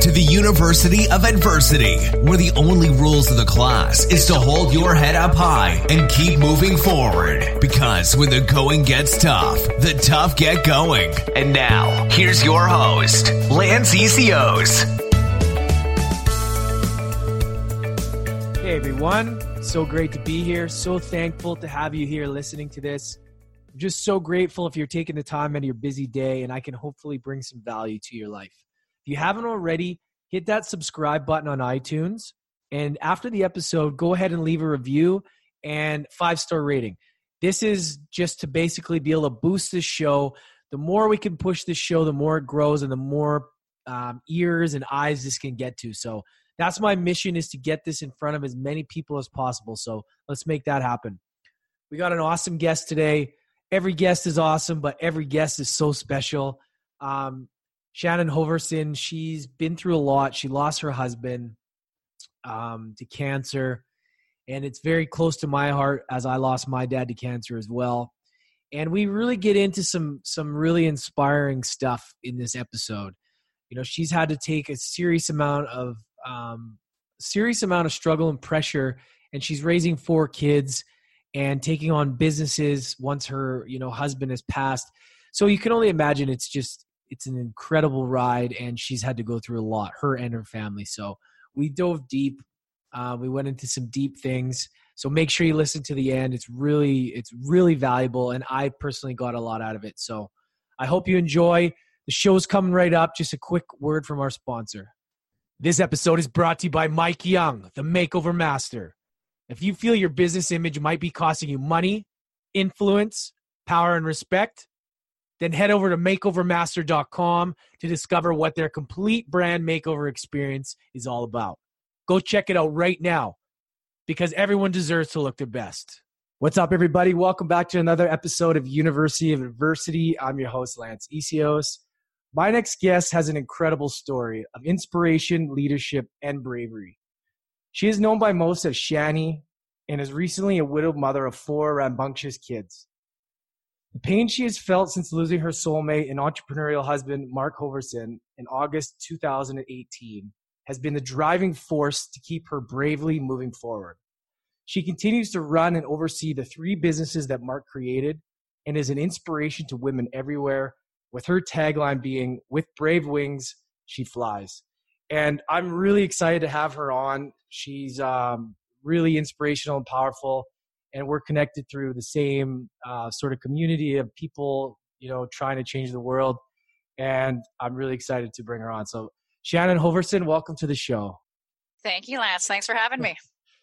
to the University of Adversity, where the only rules of the class is to hold your head up high and keep moving forward. Because when the going gets tough, the tough get going. And now, here's your host, Lance Essihos. Hey everyone, so great to be here. So thankful to have you here listening to this. I'm just so grateful if you're taking the time out of your busy day and I can hopefully bring some value to your life. If you haven't already, hit that subscribe button on iTunes. And after the episode, go ahead and leave a review and five star rating. This is just to basically be able to boost this show. The more we can push this show, the more it grows and the more um, ears and eyes this can get to. So that's my mission is to get this in front of as many people as possible. So let's make that happen. We got an awesome guest today. Every guest is awesome, but every guest is so special. Um, Shannon Hoverson, she's been through a lot. She lost her husband um, to cancer, and it's very close to my heart as I lost my dad to cancer as well. And we really get into some some really inspiring stuff in this episode. You know, she's had to take a serious amount of um, serious amount of struggle and pressure, and she's raising four kids and taking on businesses once her you know husband has passed. So you can only imagine it's just it's an incredible ride, and she's had to go through a lot, her and her family. So we dove deep. Uh, we went into some deep things. So make sure you listen to the end. It's really it's really valuable, and I personally got a lot out of it. So I hope you enjoy. The show's coming right up. Just a quick word from our sponsor. This episode is brought to you by Mike Young, the Makeover Master. If you feel your business image might be costing you money, influence, power, and respect, then head over to makeovermaster.com to discover what their complete brand makeover experience is all about. Go check it out right now because everyone deserves to look their best. What's up, everybody? Welcome back to another episode of University of Adversity. I'm your host, Lance Essihos. My next guest has an incredible story of inspiration, leadership, and bravery. She is known by most as Shani and is recently a widowed mother of four rambunctious kids. The pain she has felt since losing her soulmate and entrepreneurial husband, Mark Hoverson, in August 2018 has been the driving force to keep her bravely moving forward. She continues to run and oversee the three businesses that Mark created and is an inspiration to women everywhere with her tagline being with brave wings she flies. And i'm really excited to have her on. She's um, really inspirational and powerful and we're connected through the same uh, sort of community of people you know trying to change the world and i'm really excited to bring her on so shannon hoverson welcome to the show thank you lance thanks for having me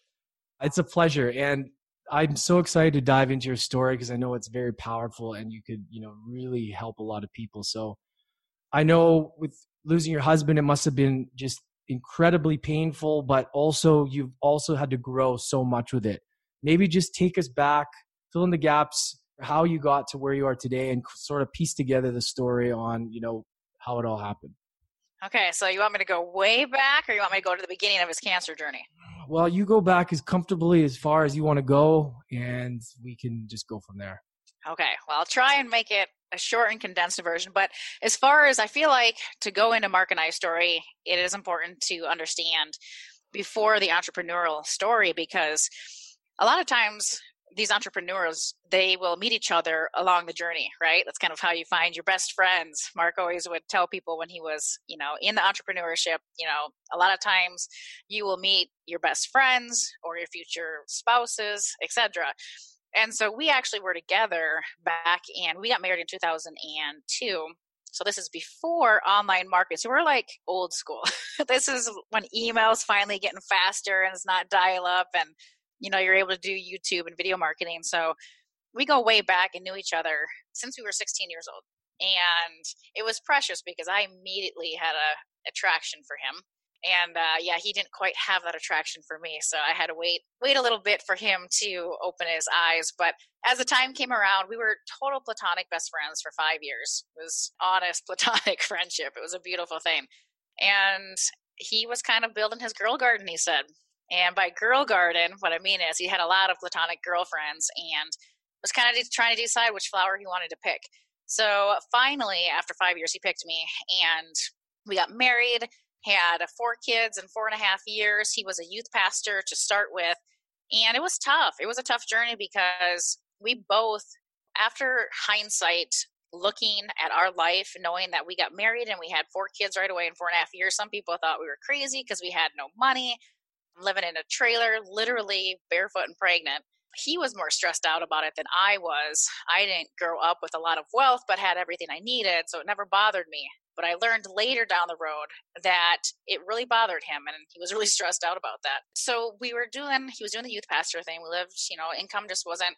it's a pleasure and I'm so excited to dive into your story because I know it's very powerful and you could, you know, really help a lot of people. So I know with losing your husband, it must have been just incredibly painful, but also you've also had to grow so much with it. Maybe just take us back, fill in the gaps, how you got to where you are today and sort of piece together the story on, you know, how it all happened. Okay, so you want me to go way back or you want me to go to the beginning of his cancer journey? well, you go back as comfortably as far as you want to go, and we can just go from there. Okay, well, I'll try and make it a short and condensed version. But as far as I feel like to go into Mark and I's story, it is important to understand before the entrepreneurial story because a lot of times these entrepreneurs they will meet each other along the journey right that's kind of how you find your best friends mark always would tell people when he was you know in the entrepreneurship you know a lot of times you will meet your best friends or your future spouses etc and so we actually were together back and we got married in 2002 so this is before online marketing. So we're like old school. this is when emails finally getting faster and it's not dial up and you know you're able to do youtube and video marketing. So we go way back and knew each other since we were 16 years old. And it was precious because i immediately had a attraction for him. And uh, yeah he didn't quite have that attraction for me. So i had to wait wait a little bit for him to open his eyes. But as the time came around we were total platonic best friends for five years. It was honest platonic friendship. It was a beautiful thing. And he was kind of building his girl garden he said and by girl garden, what I mean is he had a lot of platonic girlfriends and was kind of trying to decide which flower he wanted to pick. So finally, after five years, he picked me and we got married. had four kids in four and a half years. He was a youth pastor to start with. And it was tough. It was a tough journey because we both, after hindsight, looking at our life, knowing that we got married and we had four kids right away in four and a half years, some people thought we were crazy because we had no money, living in a trailer, literally barefoot and pregnant. He was more stressed out about it than I was. I didn't grow up with a lot of wealth, but had everything I needed, so it never bothered me. But I learned later down the road that it really bothered him and he was really stressed out about that. So we were doing, he was doing the youth pastor thing. We lived, you know, income just wasn't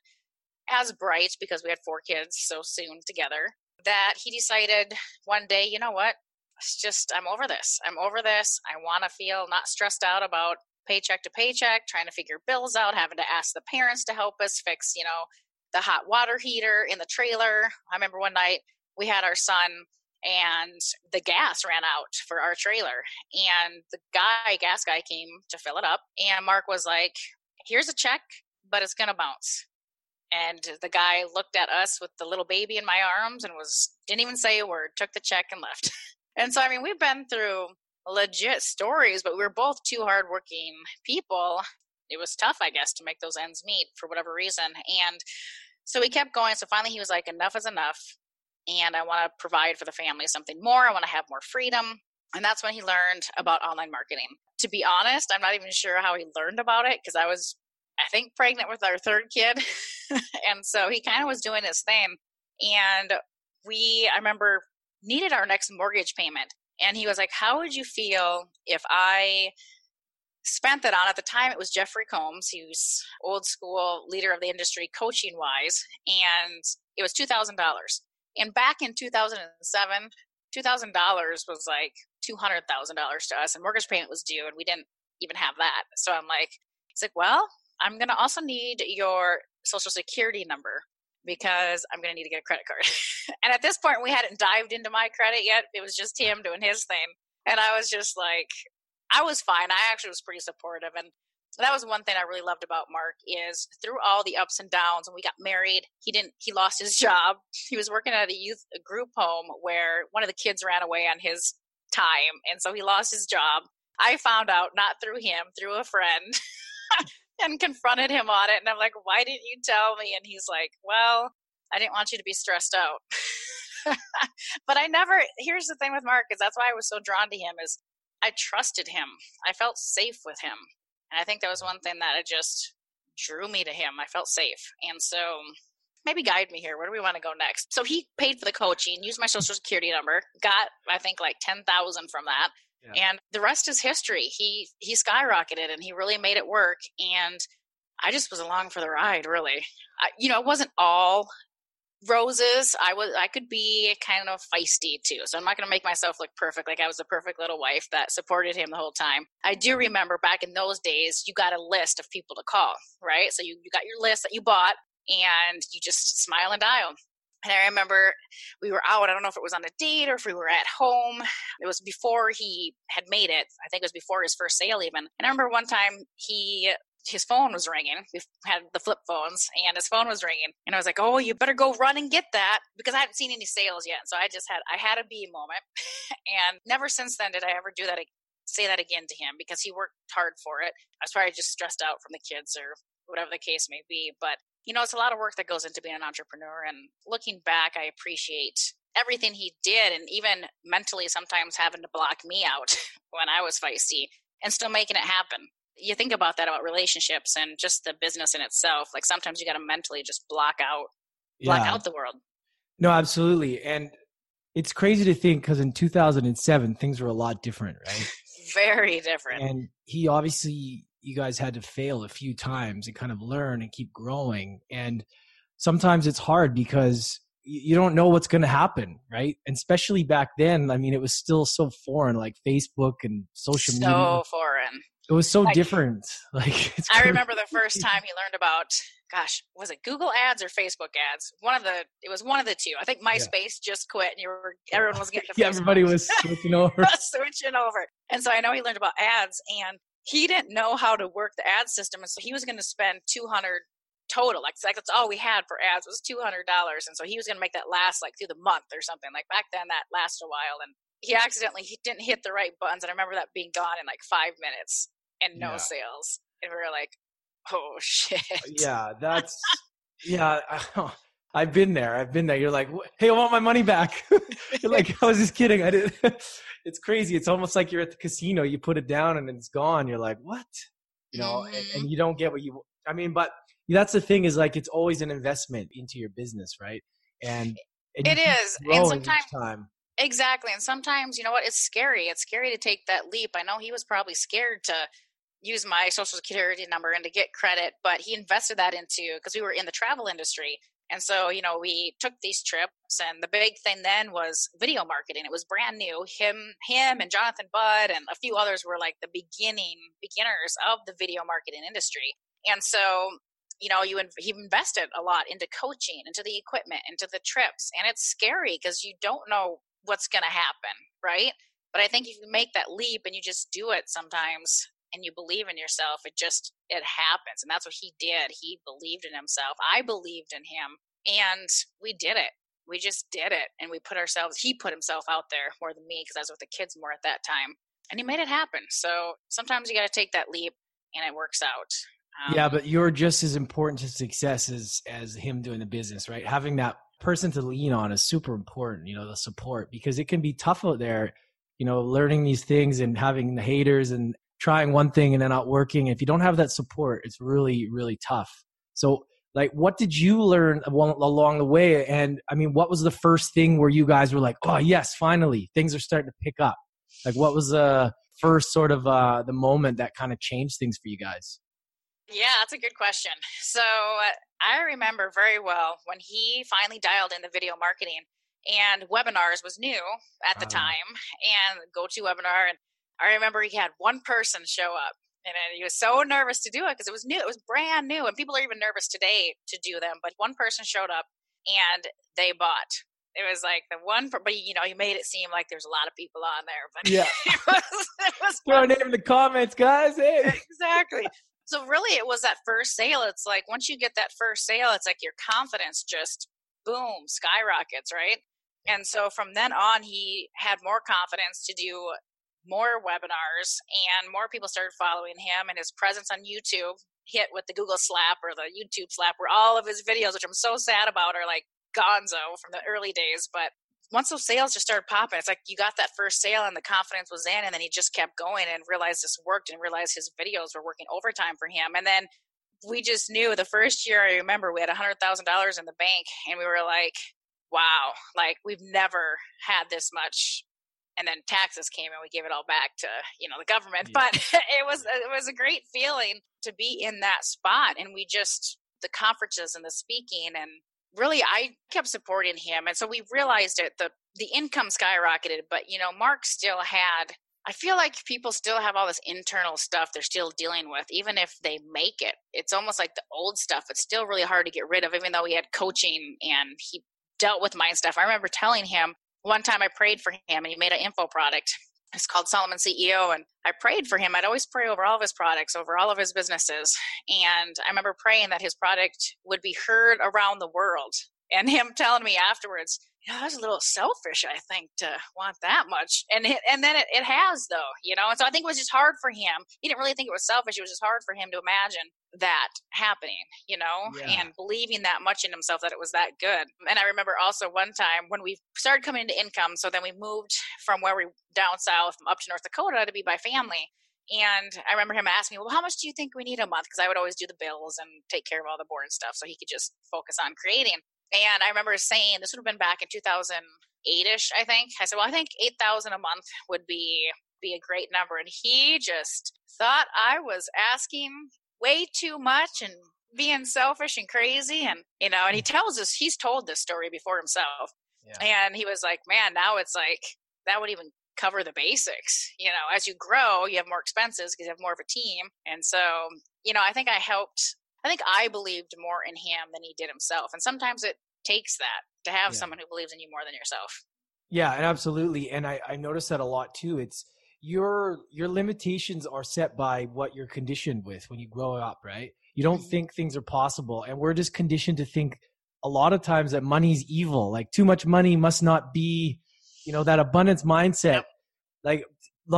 as bright because we had four kids so soon together that he decided one day, you know what? It's just, I'm over this. I'm over this. I want to feel not stressed out about paycheck to paycheck, trying to figure bills out, having to ask the parents to help us fix, you know, the hot water heater in the trailer. I remember one night we had our son and the gas ran out for our trailer and the guy gas guy came to fill it up and mark was like here's a check but it's gonna bounce and the guy looked at us with the little baby in my arms and was didn't even say a word took the check and left and so i mean we've been through legit stories but we were both two hardworking people it was tough i guess to make those ends meet for whatever reason and so we kept going so finally he was like enough is enough and I want to provide for the family something more. I want to have more freedom. And that's when he learned about online marketing. To be honest, I'm not even sure how he learned about it because I was, I think, pregnant with our third kid. and so he kind of was doing his thing. And we, I remember, needed our next mortgage payment. And he was like, How would you feel if I spent that on at the time it was jeffrey combs he was old school leader of the industry coaching wise and it was $2000 and back in 2007, $2,000 was like $200,000 to us, and mortgage payment was due, and we didn't even have that. So I'm like, he's like, well, I'm going to also need your social security number because I'm going to need to get a credit card. and at this point, we hadn't dived into my credit yet. It was just him doing his thing. And I was just like, I was fine. I actually was pretty supportive. And that was one thing I really loved about Mark is through all the ups and downs when we got married, he didn't he lost his job. He was working at a youth group home where one of the kids ran away on his time and so he lost his job. I found out not through him, through a friend. and confronted him on it and I'm like, "Why didn't you tell me?" And he's like, "Well, I didn't want you to be stressed out." but I never here's the thing with Mark is that's why I was so drawn to him is I trusted him. I felt safe with him. And I think that was one thing that it just drew me to him. I felt safe. And so maybe guide me here. Where do we want to go next? So he paid for the coaching, used my social security number, got I think like 10,000 from that. Yeah. And the rest is history. He he skyrocketed and he really made it work and I just was along for the ride, really. I, you know, it wasn't all roses i was i could be kind of feisty too so i'm not going to make myself look perfect like i was a perfect little wife that supported him the whole time i do remember back in those days you got a list of people to call right so you, you got your list that you bought and you just smile and dial and I remember we were out. I don't know if it was on a date or if we were at home. It was before he had made it. I think it was before his first sale, even. And I remember one time he his phone was ringing. We had the flip phones, and his phone was ringing. And I was like, "Oh, you better go run and get that," because I hadn't seen any sales yet. So I just had I had a B moment, and never since then did I ever do that. Say that again to him because he worked hard for it. I was probably just stressed out from the kids or whatever the case may be. But you know, it's a lot of work that goes into being an entrepreneur. And looking back, I appreciate everything he did, and even mentally sometimes having to block me out when I was feisty and still making it happen you think about that about relationships and just the business in itself. Like sometimes you got to mentally just block out, block yeah. out the world. No, absolutely. And it's crazy to think because in 2007 things were a lot different, right? Very different. And he obviously, you guys had to fail a few times and kind of learn and keep growing. And sometimes it's hard because you don't know what's going to happen, right? And especially back then, I mean, it was still so foreign, like Facebook and social so media. So foreign. It was so like, different. Like I remember the first time he learned about gosh, was it Google ads or Facebook ads? One of the it was one of the two. I think MySpace yeah. just quit and you were everyone was getting Yeah, everybody was switching over. switching over. And so I know he learned about ads and he didn't know how to work the ad system and so he was going to spend 200 total like, like that's all we had for ads was $200 and so he was going to make that last like through the month or something like back then that lasted a while and he accidentally he didn't hit the right buttons, and I remember that being gone in like five minutes and no Yeah. sales, and we were like, oh shit. Yeah, that's yeah. Oh, I've been there. I've been there. You're like, hey, I want my money back. you're like, I was just kidding. I did. it's crazy. It's almost like you're at the casino. You put it down and it's gone. You're like, what? You know, and, Mhm. and you don't get what you. I mean, but that's the thing is like it's always an investment into your business, right? And, and It is, and sometimes. Exactly. And sometimes, you know what, it's scary. It's scary to take that leap. I know he was probably scared to use my social security number and to get credit, but he invested that into because we were in the travel industry. And so, you know, we took these trips and the big thing then was video marketing. It was brand new. Him him and Jonathan Budd and a few others were like the beginning beginners of the video marketing industry. And so, you know, you inv- he invested a lot into coaching, into the equipment, into the trips, and it's scary because you don't know what's going to happen, right? But I think if you make that leap and you just do it sometimes and you believe in yourself, it just it happens. And that's what he did. He believed in himself. I believed in him, and we did it. We just did it, and we put ourselves. He put himself out there more than me because I was with the kids more at that time, and he made it happen. So sometimes you got to take that leap, and it works out. yeah, Um, but you're just as important to success as as him doing the business, right? Having that person to lean on is super important. You know, the support because it can be tough out there. You know, learning these things and having the haters and trying one thing and then not working. If you don't have that support, it's really really tough. So, like, what did you learn along the way? And I mean, what was the first thing where you guys were like, "Oh, yes, finally, things are starting to pick up"? Like, what was the first sort of uh, the moment that kind of changed things for you guys? Yeah, that's a good question. So uh, I remember very well when he finally dialed in the video marketing and webinars was new at the Ah. time and go to webinar. And I remember he had one person show up and he was so nervous to do it because it was new. It was brand new. And people are even nervous today to do them. But one person showed up and they bought. It was like the one, but you know, you made it seem like there's a lot of people on there, but Yeah. it was, it was Throw a name in the comments, guys. Hey. exactly. So really it was that first sale. It's like once you get that first sale, it's like your confidence just boom, skyrockets, right? And so from then on he had more confidence to do more webinars and more people started following him and his presence on YouTube hit with the Google slap or the YouTube slap where all of his videos, which I'm so sad about, are like gonzo from the early days. But once those sales just started popping, it's like you got that first sale and the confidence was in, and then he just kept going and realized this worked and realized his videos were working overtime for him. And then we just knew the first year I remember we had a hundred thousand dollars in the bank and we were like, wow, like we've never had this much. And then taxes came and we gave it all back to, you know, the government. Yeah. But it was it was a great feeling to be in that spot. And we just the conferences and the speaking and really I kept supporting him. And so we realized it the the income skyrocketed, but you know, Mark still had I feel like people still have all this internal stuff they're still dealing with, even if they make it. It's almost like the old stuff. It's still really hard to get rid of, even though he had coaching and he dealt with my stuff. I remember telling him one time I prayed for him and he made an info product. It's called Solomon CEO. And I prayed for him. I'd always pray over all of his products, over all of his businesses. And I remember praying that his product would be heard around the world. And him telling me afterwards, you know, that was a little selfish, I think, to want that much. And it, and then it, it has though, you know. And so I think it was just hard for him. He didn't really think it was selfish. It was just hard for him to imagine that happening, you know, Yeah. and believing that much in himself that it was that good. And I remember also one time when we started coming into income, so then we moved from where we down south up to North Dakota to be by family. And I remember him asking me, Well, how much do you think we need a month? Because I would always do the bills and take care of all the boring stuff so he could just focus on creating. And I remember saying, this would have been back in 2008 ish, I think. I said, Well, I think 8000 a month would be be a great number. And he just thought I was asking way too much and being selfish and crazy. And, you know, and he mm. tells us, he's told this story before himself. Yeah. And he was like, Man, now it's like that would even cover the basics. You know, as you grow, you have more expenses because you have more of a team. And so, you know, I think I helped. I think I believed more in him than he did himself. And sometimes it takes that to have Yeah. someone who believes in you more than yourself. Yeah, and absolutely. And I, I notice that a lot too. It's your your limitations are set by what you're conditioned with when you grow up, right? You don't Mhm. think things are possible. And we're just conditioned to think a lot of times that money's evil. Like too much money must not be you know that abundance mindset like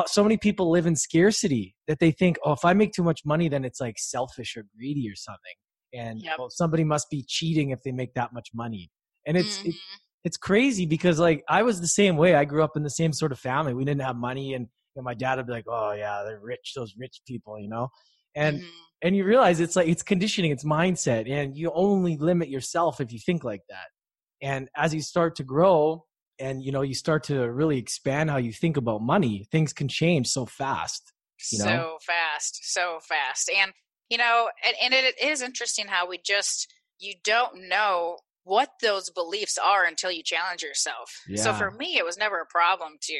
so many people live in scarcity that they think oh if i make too much money then it's like selfish or greedy or something and yep. well, somebody must be cheating if they make that much money and it's mm-hmm. it, it's crazy because like i was the same way i grew up in the same sort of family we didn't have money and, and my dad would be like oh yeah they're rich those rich people you know and mm-hmm. and you realize it's like it's conditioning it's mindset and you only limit yourself if you think like that and as you start to grow and you know you start to really expand how you think about money things can change so fast you know? so fast so fast and you know and, and it is interesting how we just you don't know what those beliefs are until you challenge yourself yeah. so for me it was never a problem to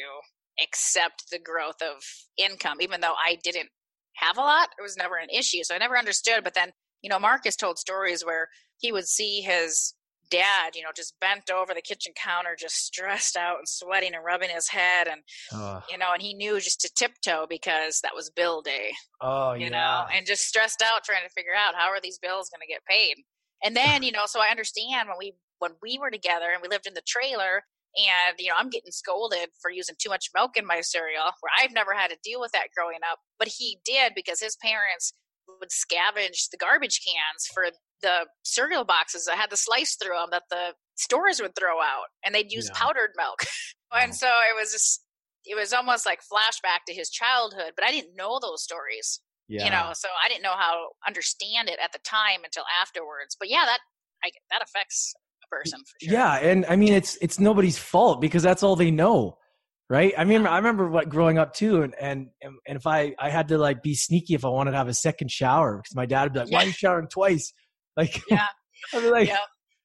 accept the growth of income even though i didn't have a lot it was never an issue so i never understood but then you know marcus told stories where he would see his dad, you know, just bent over the kitchen counter, just stressed out and sweating and rubbing his head, and you know, and he knew just to tiptoe because that was bill day. Oh, you yeah. know, and just stressed out trying to figure out how are these bills going to get paid. And then, you know, so I understand when we when we were together and we lived in the trailer, and you know, I'm getting scolded for using too much milk in my cereal, where I've never had to deal with that growing up, but he did because his parents would scavenge the garbage cans for the cereal boxes that had the slice through them that the stores would throw out, and they'd use yeah. powdered milk. and so it was just, it was almost like flashback to his childhood, but I didn't know those stories. Yeah. You know, so I didn't know how to understand it at the time until afterwards. But yeah, that I, that affects person for sure. Yeah, and I mean it's it's nobody's fault because that's all they know right i mean i remember what growing up too and and and if i i had to like be sneaky if i wanted to have a second shower because my dad would be like why are you showering twice like, yeah, I mean, like, yeah.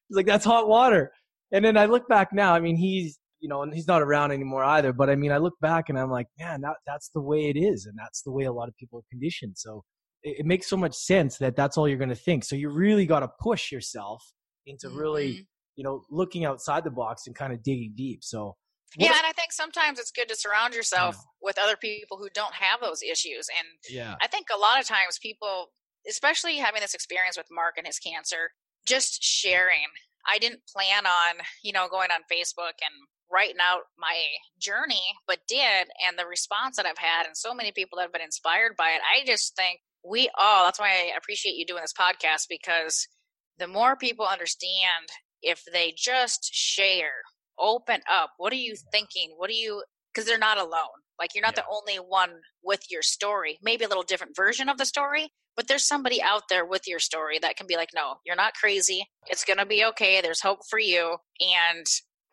he's like, that's hot water. And then I look back now. I mean, he's you know, and he's not around anymore either. But I mean, I look back and I'm like, man, that, that's the way it is, and that's the way a lot of people are conditioned. So it, it makes so much sense that that's all you're going to think. So you really got to push yourself into mm-hmm. really, you know, looking outside the box and kind of digging deep. So yeah, and I think sometimes it's good to surround yourself yeah. with other people who don't have those issues. And yeah. I think a lot of times people especially having this experience with Mark and his cancer, just sharing. I didn't plan on, you know, going on Facebook and writing out my journey, but did. And the response that I've had, and so many people that have been inspired by it, I just think we all, that's why I appreciate you doing this podcast because the more people understand, if they just share, open up, what are you thinking? What are you, because they're not alone. Like you're not yeah. the only one with your story, maybe a little different version of the story, but there's somebody out there with your story that can be like, no, you're not crazy. It's going to be okay. There's hope for you. And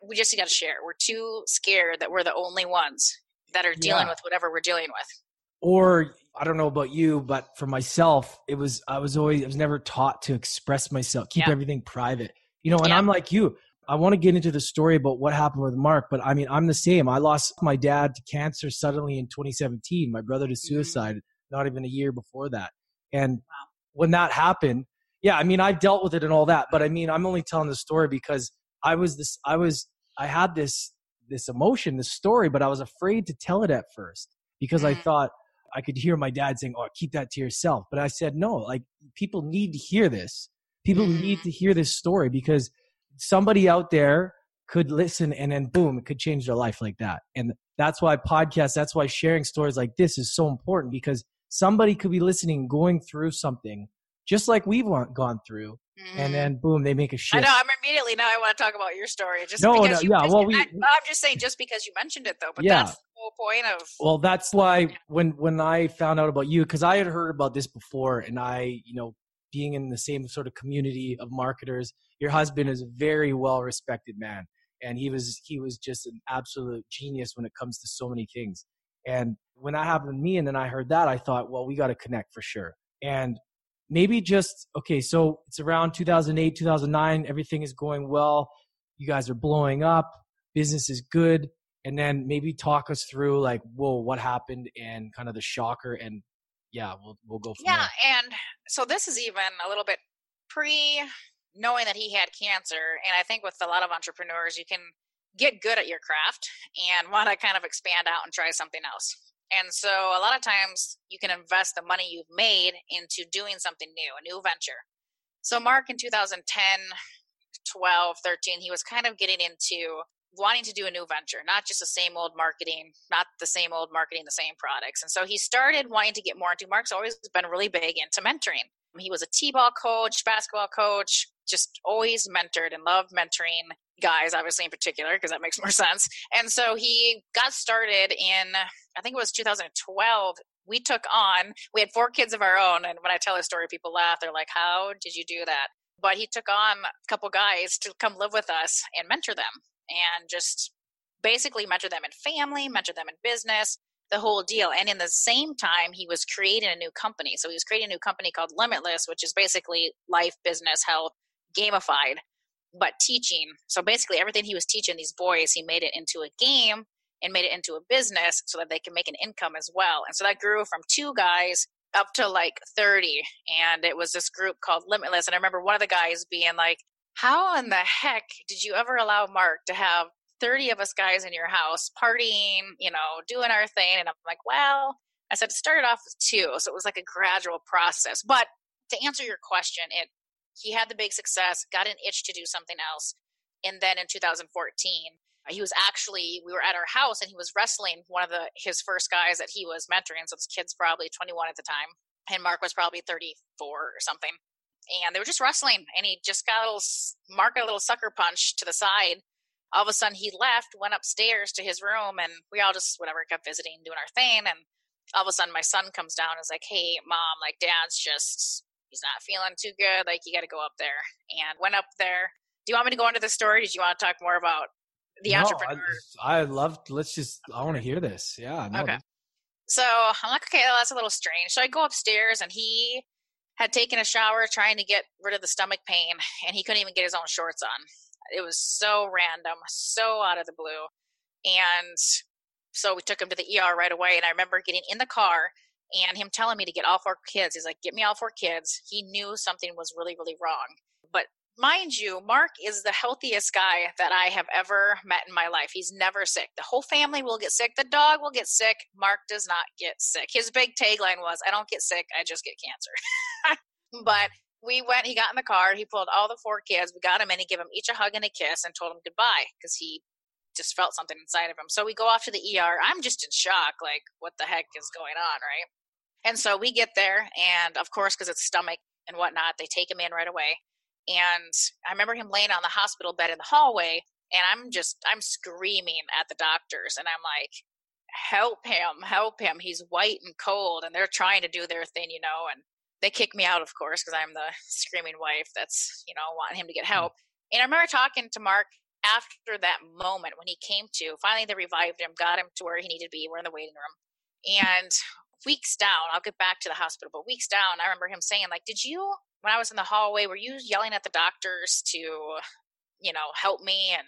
we just got to share. We're too scared that we're the only ones that are dealing yeah. with whatever we're dealing with. Or I don't know about you, but for myself, it was, I was always, I was never taught to express myself, keep yeah. everything private, you know, and yeah. I'm like you. I want to get into the story about what happened with Mark, but I mean, I'm the same. I lost my dad to cancer suddenly in 2017, my brother to mm-hmm. suicide, mm-hmm. not even a year before that. And wow. when that happened, yeah, I mean, I've dealt with it and all that, but I mean, I'm only telling the story because I was this, I was, I had this, this emotion, this story, but I was afraid to tell it at first because mm. I thought I could hear my dad saying, "Oh, keep that to yourself." But I said, "No, like people need to hear this. People mm. need to hear this story because somebody out there could listen and then boom, it could change their life like that." And that's why podcasts, that's why sharing stories like this is so important because somebody could be listening, going through something just like we've gone through, mm. and then boom, they make a shift. I know. I'm immediately now. I want to talk about your story. Just no, because no, you, yeah. well, we, I, am just saying, just because you mentioned it, though. But yeah. that's the whole point of. Well, that's why when when I found out about you, because I had heard about this before, and I, you know, being in the same sort of community of marketers, your husband is a very well respected man, and he was he was just an absolute genius when it comes to so many things. And when that happened to me and then I heard that, I thought, well, we got to connect for sure. And maybe just, okay, so it's around 2008, 2009, everything is going well. You guys are blowing up, business is good. And then maybe talk us through like, whoa, what happened and kind of the shocker. And yeah, we'll, we'll go Yeah. there. Yeah, and so this is even a little bit pre knowing that he had cancer. And I think with a lot of entrepreneurs, you can get good at your craft and want to kind of expand out and try something else. And so a lot of times you can invest the money you've made into doing something new, a new venture. So Mark in 2010, 12, 13, he was kind of getting into wanting to do a new venture, not just the same old marketing, not the same old marketing, the same products. And so he started wanting to get more into Mark's always been really big into mentoring. He was a T-ball coach, basketball coach, just always mentored and loved mentoring guys, obviously in particular, because that makes more sense. And so he got started in, I think it was 2012. We took on, we had four kids of our own. And when I tell a story, people laugh. They're like, How did you do that? But he took on a couple guys to come live with us and mentor them and just basically mentor them in family, mentor them in business, the whole deal. And in the same time, he was creating a new company. So he was creating a new company called Limitless, which is basically life, business, health, gamified, but teaching. So basically, everything he was teaching these boys, he made it into a game and made it into a business so that they can make an income as well. And so that grew from two guys up to like 30. And it was this group called Limitless. And I remember one of the guys being like, How in the heck did you ever allow Mark to have 30 of us guys in your house partying, you know, doing our thing? And I'm like, Well, I said, it started off with two. So it was like a gradual process. But to answer your question, it he had the big success, got an itch to do something else. And then in 2014, he was actually we were at our house and he was wrestling one of the his first guys that he was mentoring so this kid's probably 21 at the time and mark was probably 34 or something and they were just wrestling and he just got a little mark a little sucker punch to the side all of a sudden he left went upstairs to his room and we all just whatever kept visiting doing our thing and all of a sudden my son comes down and is like hey mom like dad's just he's not feeling too good like you got to go up there and went up there do you want me to go into the story did you want to talk more about the no, entrepreneur. I, I love. Let's just. I want to hear this. Yeah. No, okay. So I'm like, okay, well, that's a little strange. So I go upstairs, and he had taken a shower trying to get rid of the stomach pain, and he couldn't even get his own shorts on. It was so random, so out of the blue, and so we took him to the ER right away. And I remember getting in the car and him telling me to get all four kids. He's like, "Get me all four kids." He knew something was really, really wrong, mind you, Mark is the healthiest guy that I have ever met in my life. He's never sick. The whole family will get sick. The dog will get sick. Mark does not get sick. His big tagline was, I don't get sick, I just get cancer. but we went, he got in the car, he pulled all the four kids, we got him in, he gave them each a hug and a kiss and told them goodbye because he just felt something inside of him. So we go off to the ER. I'm just in shock, like, what the heck is going on, right? And so we get there, and of course, because it's stomach and whatnot, they take him in right away. And I remember him laying on the hospital bed in the hallway, and I'm just, I'm screaming at the doctors, and I'm like, help him, help him. He's white and cold, and they're trying to do their thing, you know, and they kick me out, of course, because I'm the screaming wife that's, you know, wanting him to get help. And I remember talking to Mark after that moment when he came to. Finally, they revived him, got him to where he needed to be. We're in the waiting room. And weeks down, I'll get back to the hospital, but weeks down, I remember him saying, like, did you when I was in the hallway, were you yelling at the doctors to, you know, help me? And,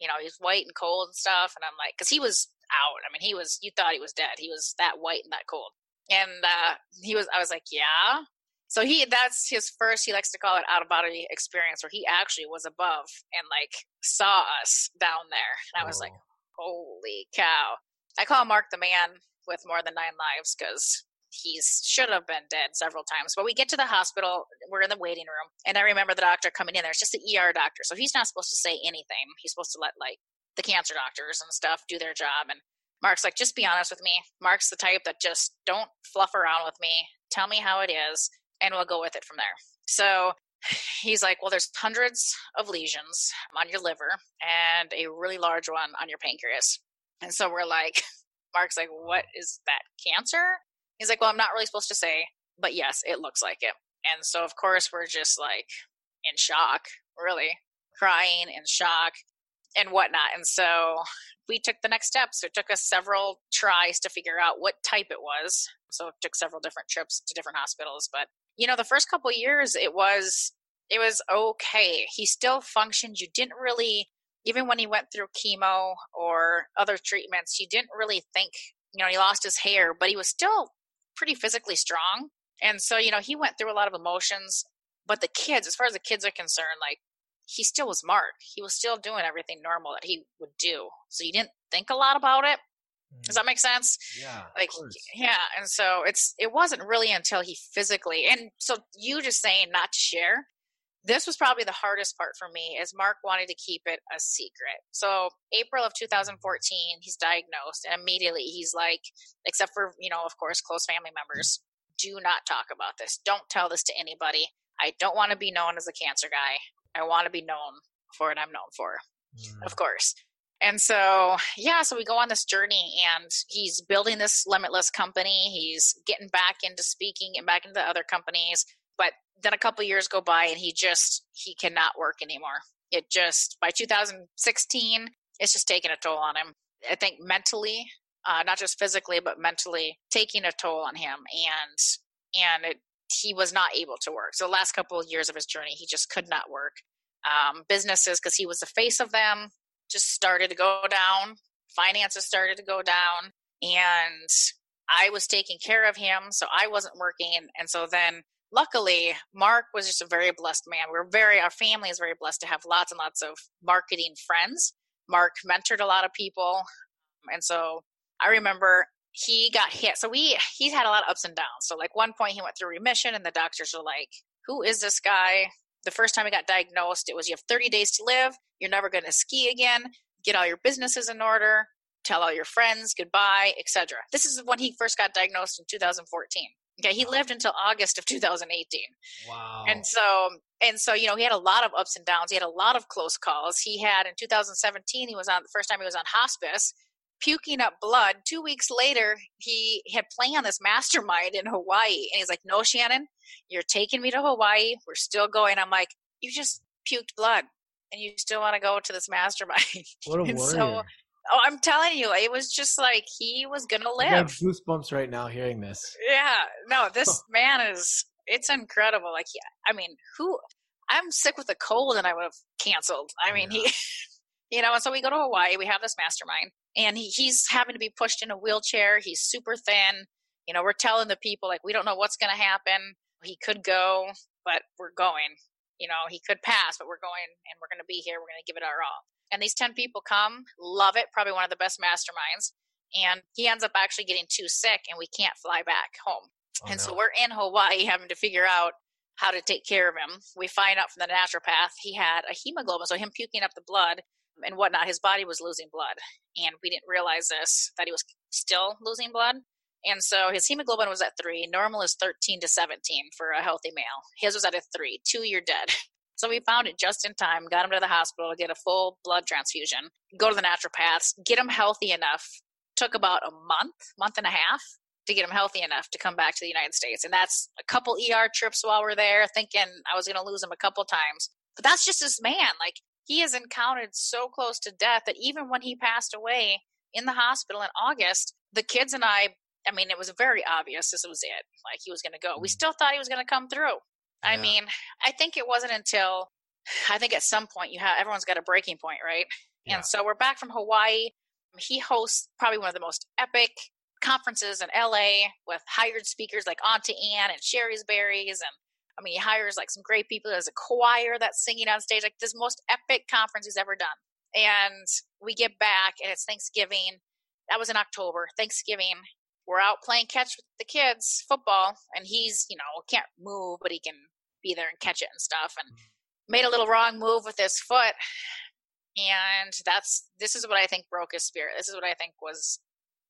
you know, he's white and cold and stuff. And I'm like, because he was out. I mean, he was, you thought he was dead. He was that white and that cold. And uh, he was, I was like, yeah. So he, that's his first, he likes to call it out of body experience, where he actually was above and like saw us down there. And I was oh. like, holy cow. I call Mark the man with more than nine lives because he's should have been dead several times. But we get to the hospital, we're in the waiting room, and I remember the doctor coming in there. It's just the ER doctor, so he's not supposed to say anything. He's supposed to let like the cancer doctors and stuff do their job. And Mark's like, just be honest with me. Mark's the type that just don't fluff around with me. Tell me how it is, and we'll go with it from there. So he's like, well, there's hundreds of lesions on your liver and a really large one on your pancreas. And so we're like, Mark's like, what is that cancer? He's like, well, I'm not really supposed to say, but yes, it looks like it. And so, of course, we're just like in shock, really crying in shock and whatnot. And so we took the next steps. It took us several tries to figure out what type it was. So it took several different trips to different hospitals. But you know, the first couple years, it was it was okay. He still functioned. You didn't really, even when he went through chemo or other treatments, you didn't really think. You know, he lost his hair, but he was still pretty physically strong. And so, you know, he went through a lot of emotions. But the kids, as far as the kids are concerned, like he still was Mark. He was still doing everything normal that he would do. So you didn't think a lot about it. Does mm. that make sense? Yeah. Like yeah, and so it's it wasn't really until he physically and so you just saying not to share this was probably the hardest part for me is mark wanted to keep it a secret. So april of 2014 he's diagnosed and immediately he's like except for you know of course close family members do not talk about this. Don't tell this to anybody. I don't want to be known as a cancer guy. I want to be known for what i'm known for. Mm. of course. And so yeah so we go on this journey and he's building this limitless company. He's getting back into speaking and back into the other companies but then a couple years go by and he just he cannot work anymore. It just by 2016 it's just taking a toll on him. I think mentally uh, not just physically but mentally taking a toll on him and and it, he was not able to work. So the last couple of years of his journey he just could not work. Um, businesses because he was the face of them just started to go down. Finances started to go down and i was taking care of him so i wasn't working. And so then luckily, Mark was just a very blessed man. We're very, our family is very blessed to have lots and lots of marketing friends. Mark mentored a lot of people. And so I remember he got hit. So we, he's had a lot of ups and downs. So like one point he went through remission and the doctors were like, who is this guy? The first time he got diagnosed, it was you have 30 days to live. You're never going to ski again. Get all your businesses in order. Tell all your friends goodbye, etc. This is when he first got diagnosed in 2014. Okay, he lived until August of 2018. Wow. And so and so you know he had a lot of ups and downs. He had a lot of close calls. He had in 2017 he was on the first time he was on hospice puking up blood. 2 weeks later he had planned this mastermind in Hawaii and he's like, "No, Shannon, you're taking me to Hawaii. We're still going." I'm like, "You just puked blood and you still want to go to this mastermind." What a warrior. So, Oh, I'm telling you, it was just like he was gonna live. I have goosebumps right now hearing this. Yeah, no, this man is it's incredible. Like, yeah, I mean, who? I'm sick with a cold, and I would have canceled. I mean, yeah. he, you know, and so we go to Hawaii. We have this mastermind, and he, he's having to be pushed in a wheelchair. He's super thin. You know, we're telling the people like we don't know what's going to happen. He could go, but we're going. You know, he could pass, but we're going, and we're going to be here. We're going to give it our all. And these 10 people come, love it, probably one of the best masterminds. And he ends up actually getting too sick and we can't fly back home. Oh, and no. so we're in Hawaii having to figure out how to take care of him. We find out from the naturopath he had a hemoglobin, so him puking up the blood and whatnot, his body was losing blood. And we didn't realize this, that he was still losing blood. And so his hemoglobin was at three. Normal is 13 to 17 for a healthy male. His was at a three. Two, you're dead. So we found it just in time, got him to the hospital to get a full blood transfusion, go to the naturopaths, get him healthy enough. Took about a month, month and a half to get him healthy enough to come back to the United States. And that's a couple ER trips while we're there, thinking I was going to lose him a couple times. But that's just this man. Like, he has encountered so close to death that even when he passed away in the hospital in August, the kids and I, I mean, it was very obvious this was it. Like, he was going to go. We mm. still thought he was going to come through. I mean, I think it wasn't until I think at some point you have everyone's got a breaking point, right? Yeah. And so we're back from Hawaii. He hosts probably one of the most epic conferences in LA with hired speakers like Auntie Anne and Shari's Berries and I mean he hires like some great people. There's a choir that's singing on stage, like this most epic conference he's ever done. And we get back and it's Thanksgiving. That was in October. Thanksgiving we're out playing catch with the kids, football, and he's, you know, can't move, but he can be there and catch it and stuff. And mm-hmm. made a little wrong move with his foot. And that's, this is what I think broke his spirit. This is what I think was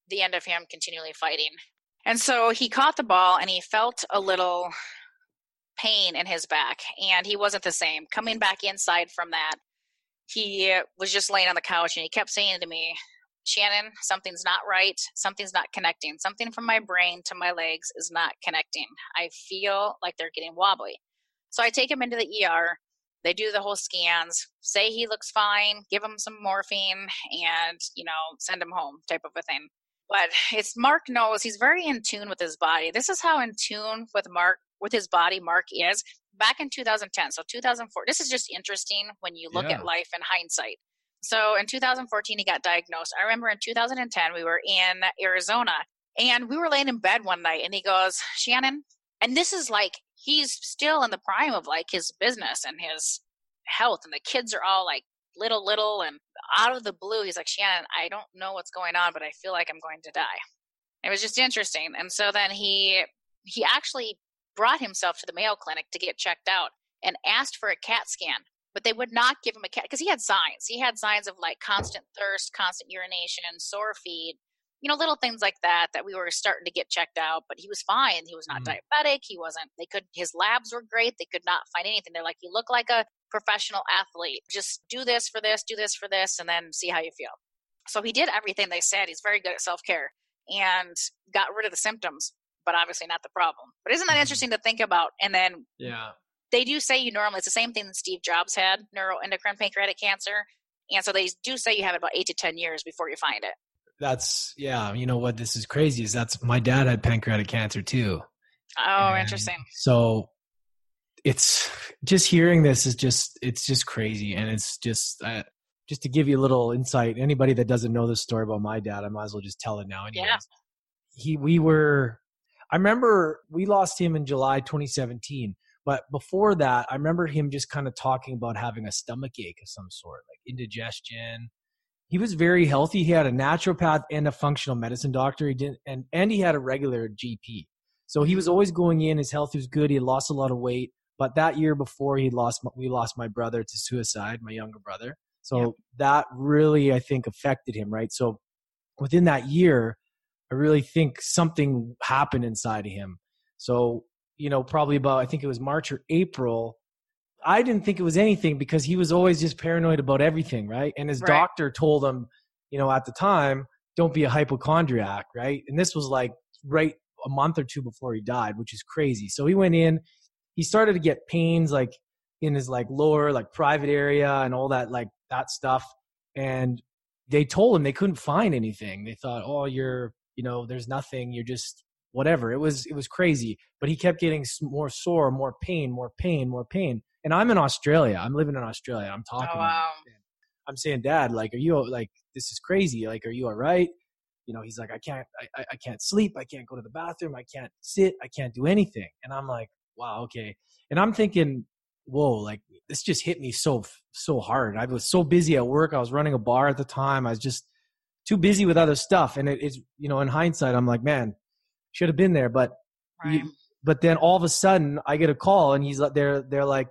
the end of him continually fighting. And so he caught the ball and he felt a little pain in his back and he wasn't the same. Coming back inside from that, he was just laying on the couch and he kept saying to me, Shannon, something's not right. Something's not connecting. Something from my brain to my legs is not connecting. I feel like they're getting wobbly. So I take him into the ER. They do the whole scans, say he looks fine, give him some morphine, and, you know, send him home type of a thing. But it's Mark knows he's very in tune with his body. This is how in tune with Mark, with his body, Mark is. Back in 2010, so 2004, this is just interesting when you look yeah. at life in hindsight. So in 2014, he got diagnosed. I remember in 2010, we were in Arizona and we were laying in bed one night and he goes, Shannon, and this is like, he's still in the prime of like his business and his health and the kids are all like little, little and out of the blue, he's like, Shannon, I don't know what's going on, but I feel like I'm going to die. It was just interesting. And so then he, he actually brought himself to the Mayo Clinic to get checked out. and asked for a CAT scan, but they would not give him a CAT because he had signs. He had signs of like constant thirst, constant urination, sore feet, you know, little things like that that we were starting to get checked out. But he was fine. He was not mm diabetic. He wasn't. They could. His labs were great. They could not find anything. They're like, you look like a professional athlete. Just do this for this, do this for this, and then see how you feel. So he did everything they said. He's very good at self care and got rid of the symptoms, but obviously not the problem. But isn't that mm-hmm. interesting to think about? And then yeah, they do say you normally it's the same thing that Steve Jobs had neuroendocrine pancreatic cancer, and so they do say you have about eight to ten years before you find it. That's yeah. You know what? This is crazy. Is that's my dad had pancreatic cancer too. Oh, and interesting. So it's just hearing this is just it's just crazy, and it's just uh, just to give you a little insight. Anybody that doesn't know this story about my dad, I might as well just tell it now. Anyways. Yeah. He we were. I remember we lost him in July 2017. But before that, I remember him just kind of talking about having a stomach ache of some sort, like indigestion. He was very healthy. He had a naturopath and a functional medicine doctor. He didn't, and and he had a regular GP. So he was always going in. His health was good. He lost a lot of weight. But that year before he lost, we lost my brother to suicide, my younger brother. So that really, I think, affected him, right? So within that year, I really think something happened inside of him. So, you know, probably about, I think it was March or April. I didn't think it was anything because he was always just paranoid about everything, right? And his right. doctor told him, you know, at the time, don't be a hypochondriac, right? And this was like right a month or two before he died, which is crazy. So he went in, he started to get pains like in his like lower like private area and all that like that stuff and they told him they couldn't find anything they thought oh you're you know there's nothing you're just whatever it was it was crazy but he kept getting more sore more pain more pain more pain and i'm in australia i'm living in australia i'm oh, talking oh, wow. i'm saying dad like are you like this is crazy like are you all right you know he's like i can't I, I can't sleep i can't go to the bathroom i can't sit i can't do anything and i'm like wow, okay. And I'm thinking, whoa, like this just hit me so so hard. I was so busy at work. I was running a bar at the time. I was just too busy with other stuff. And it is, you know, in hindsight, I'm like, man, should have been there. But right. you, but then all of a sudden, I get a call, and he's like, they're they're like,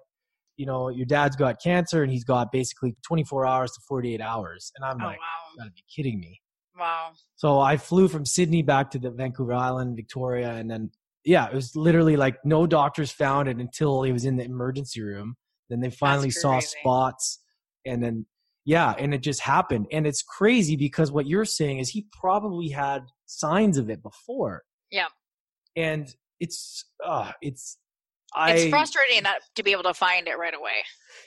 you know, your dad's got cancer, and he's got basically 24 hours to 48 hours. And I'm oh, like, wow. you gotta be kidding me. Wow. So I flew from Sydney back to the Vancouver Island, Victoria, and then yeah, it was literally like no doctors found it until he was in the emergency room. Then they finally saw spots, and then yeah, and it just happened. And it's crazy because what you're saying is he probably had signs of it before. Yeah, and it's uh it's it's frustrating not to be able to find it right away.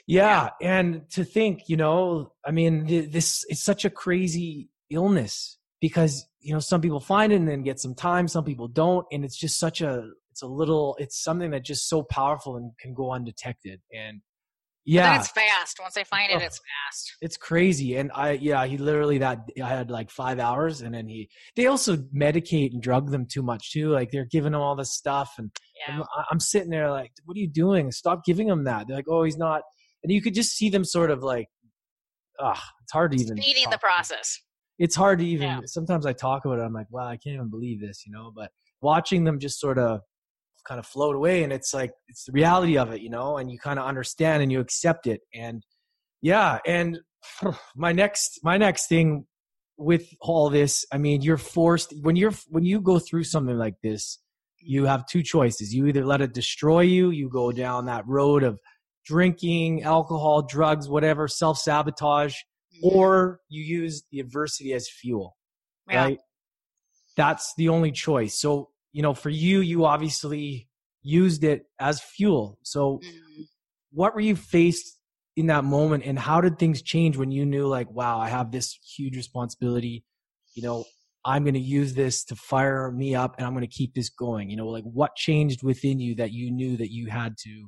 Yeah, yeah, and to think, you know, I mean, this is such a crazy illness because you know some people find it and then get some time some people don't and it's just such a it's a little it's something that just so powerful and can go undetected and yeah. it's fast. Once they find it it's fast. It's crazy. And i yeah he literally that i had like five hours and then he they also medicate and drug them too much too. Like they're giving them all this stuff and yeah. I'm, I'm sitting there like what are you doing? Stop giving him that. They're like oh he's not and you could just see them sort of like ah it's hard to even speeding the process. It's hard to even yeah. sometimes I talk about it, I'm like, wow, I can't even believe this, you know. But watching them just sort of kind of float away and it's like it's the reality of it, you know, and you kind of understand and you accept it. And yeah, and my next my next thing with all this, I mean, you're forced when you're when you go through something like this, you have two choices. You either let it destroy you, you go down that road of drinking, alcohol, drugs, whatever, self sabotage, mm-hmm. or you use the adversity as fuel, yeah. right? That's the only choice. So, you know, for you, you obviously used it as fuel. So, mm-hmm. what were you faced in that moment, and how did things change when you knew, like, wow, I have this huge responsibility? You know, I'm going to use this to fire me up and I'm going to keep this going. You know, like what changed within you that you knew that you had to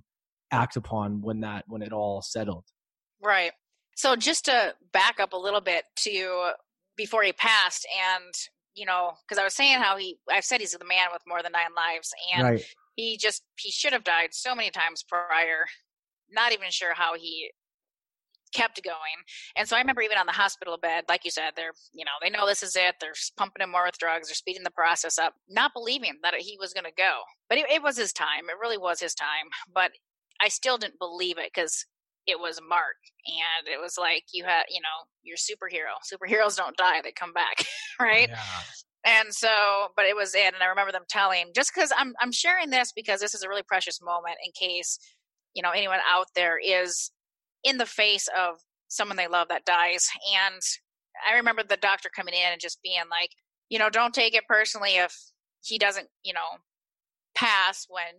act upon when that, when it all settled? Right. So just to back up a little bit to before he passed, and you know, because I was saying how he, I've said he's the man with more than nine lives, and right. he just he should have died so many times prior. Not even sure how he kept going. And so I remember even on the hospital bed, like you said, they're, you know, they know this is it. They're pumping him more with drugs. They're speeding the process up, not believing that he was going to go. But it, it, was his time. It really was his time. But I still didn't believe it because it was Mark, and it was like you had, you know, your superhero. Superheroes don't die; they come back, right? Yeah. And so, but it was it, and I remember them telling just because I'm I'm sharing this because this is a really precious moment in case you know anyone out there is in the face of someone they love that dies, and I remember the doctor coming in and just being like, you know, don't take it personally if he doesn't, you know, pass when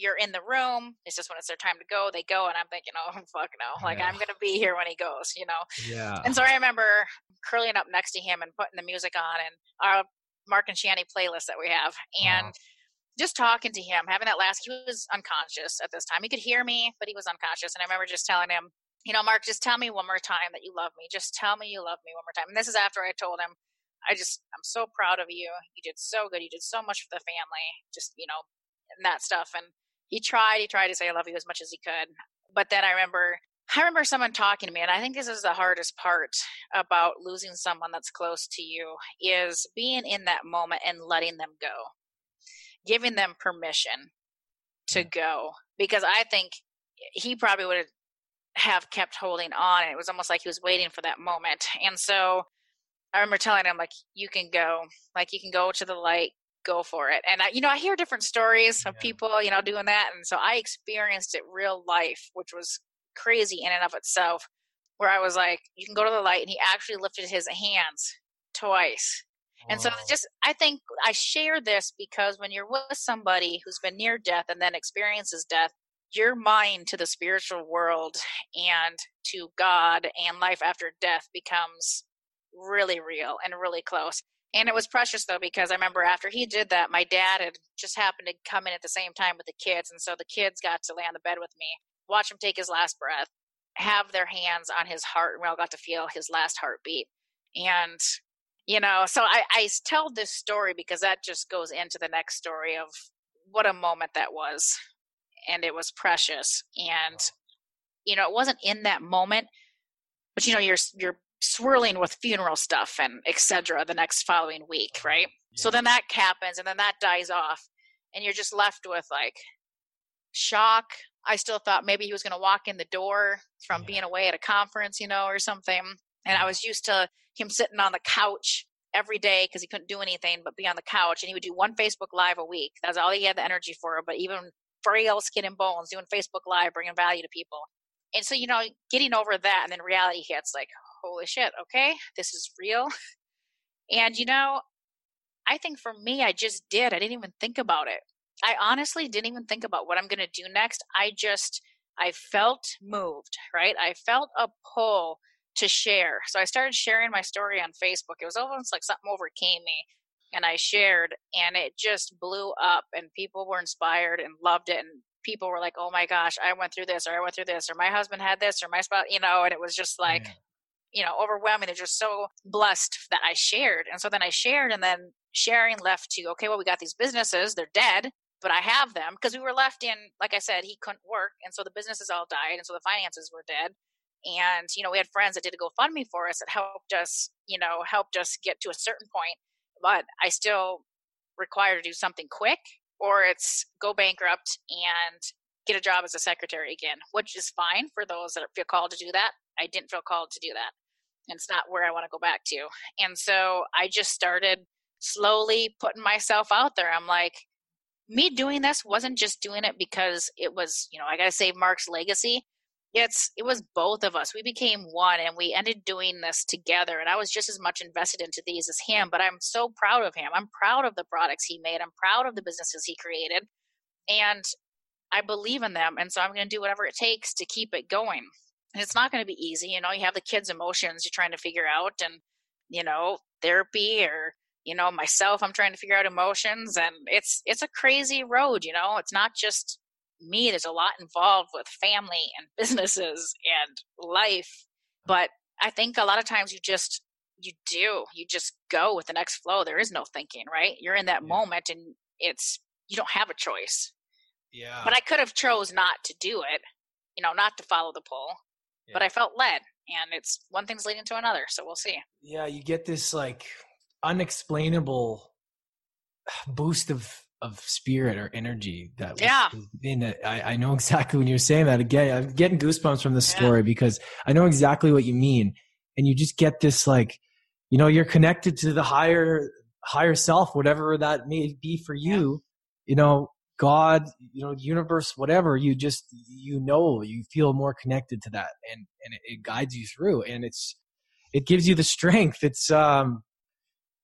you're in the room. It's just when it's their time to go, they go. And I'm thinking, oh, fuck no. Like, yeah. I'm going to be here when he goes, you know? Yeah. And so I remember curling up next to him and putting the music on and our Mark and Shanny playlist that we have. Uh-huh. And wow. just talking to him, having that last, he was unconscious at this time. He could hear me, but he was unconscious. And I remember just telling him, you know, Mark, just tell me one more time that you love me. Just tell me you love me one more time. And this is after I told him, I just, I'm so proud of you. You did so good. You did so much for the family. Just, you know, and that stuff. And he tried, he tried to say I love you as much as he could. But then I remember, I remember someone talking to me, and I think this is the hardest part about losing someone that's close to you is being in that moment and letting them go, giving them permission to go. Because I think he probably would have kept holding on. and It was almost like he was waiting for that moment. And so I remember telling him, like, you can go, like, you can go to the light, go for it. And I, you know, I hear different stories of yeah. people, you know, doing that. And so I experienced it real life, which was crazy in and of itself, where I was like, you can go to the light. And he actually lifted his hands twice. And so just I think I share this because when you're with somebody who's been near death and then experiences death, your mind to the spiritual world and to God and life after death becomes really real and really close. And it was precious though because I remember after he did that, my dad had just happened to come in at the same time with the kids, and so the kids got to lay on the bed with me, watch him take his last breath, have their hands on his heart, and we all got to feel his last heartbeat. And you know, so I, I tell this story because that just goes into the next story of what a moment that was, and it was precious. And you know, it wasn't in that moment, but you know, you're you're swirling with funeral stuff and etc the next following week right? Yeah. so then that happens and then that dies off and you're just left with like shock. I still thought maybe he was going to walk in the door from yeah. being away at a conference you know or something. And i was used to him sitting on the couch every day because he couldn't do anything but be on the couch and he would do one facebook live a week. That's all he had the energy for but even frail skin and bones doing facebook live bringing value to people. And so you know getting over that and then reality hits like holy shit, okay, this is real. And you know, I think for me, I just did. I didn't even think about it. I honestly didn't even think about what I'm going to do next. I just, I felt moved, right? I felt a pull to share. So I started sharing my story on Facebook. It was almost like something overcame me. And I shared, and it just blew up, and people were inspired and loved it. And people were like, oh my gosh, I went through this, or I went through this, or my husband had this, or my spouse, you know, and it was just like, yeah you know overwhelming they're just so blessed that i shared and so then i shared and then sharing left to okay well we got these businesses they're dead but i have them because we were left in like i said he couldn't work and so the businesses all died and so the finances were dead and you know we had friends that did a gofundme for us that helped us you know helped us get to a certain point but i still require to do something quick or it's go bankrupt and get a job as a secretary again which is fine for those that feel called to do that i didn't feel called to do that it's not where I want to go back to. And so I just started slowly putting myself out there. I'm like, me doing this wasn't just doing it because it was, you know, I got to save Mark's legacy. It's it was both of us. We became one and we ended doing this together and I was just as much invested into these as him, but I'm so proud of him. I'm proud of the products he made. I'm proud of the businesses he created. And I believe in them and so I'm going to do whatever it takes to keep it going and it's not going to be easy you know you have the kids emotions you're trying to figure out and you know therapy or you know myself i'm trying to figure out emotions and it's it's a crazy road you know? It's not just me there's a lot involved with family and businesses and life but i think a lot of times you just you do you just go with the next flow there is no thinking right? You're in that yeah. moment and it's you don't have a choice. Yeah. But i could have chose not to do it you know not to follow the pull but I felt led, and it's one thing's leading to another. So we'll see. Yeah, you get this like unexplainable boost of of spirit or energy that was, yeah. in it. I, I know exactly when you're saying that. Again, I'm getting goosebumps from the story because I know exactly what you mean. And you just get this like, you know, you're connected to the higher higher self, whatever that may be for you. Yeah. You know, God, you know, universe, whatever. You just you know, you feel more connected to that, and and it, it guides you through, and it's it gives you the strength. It's um,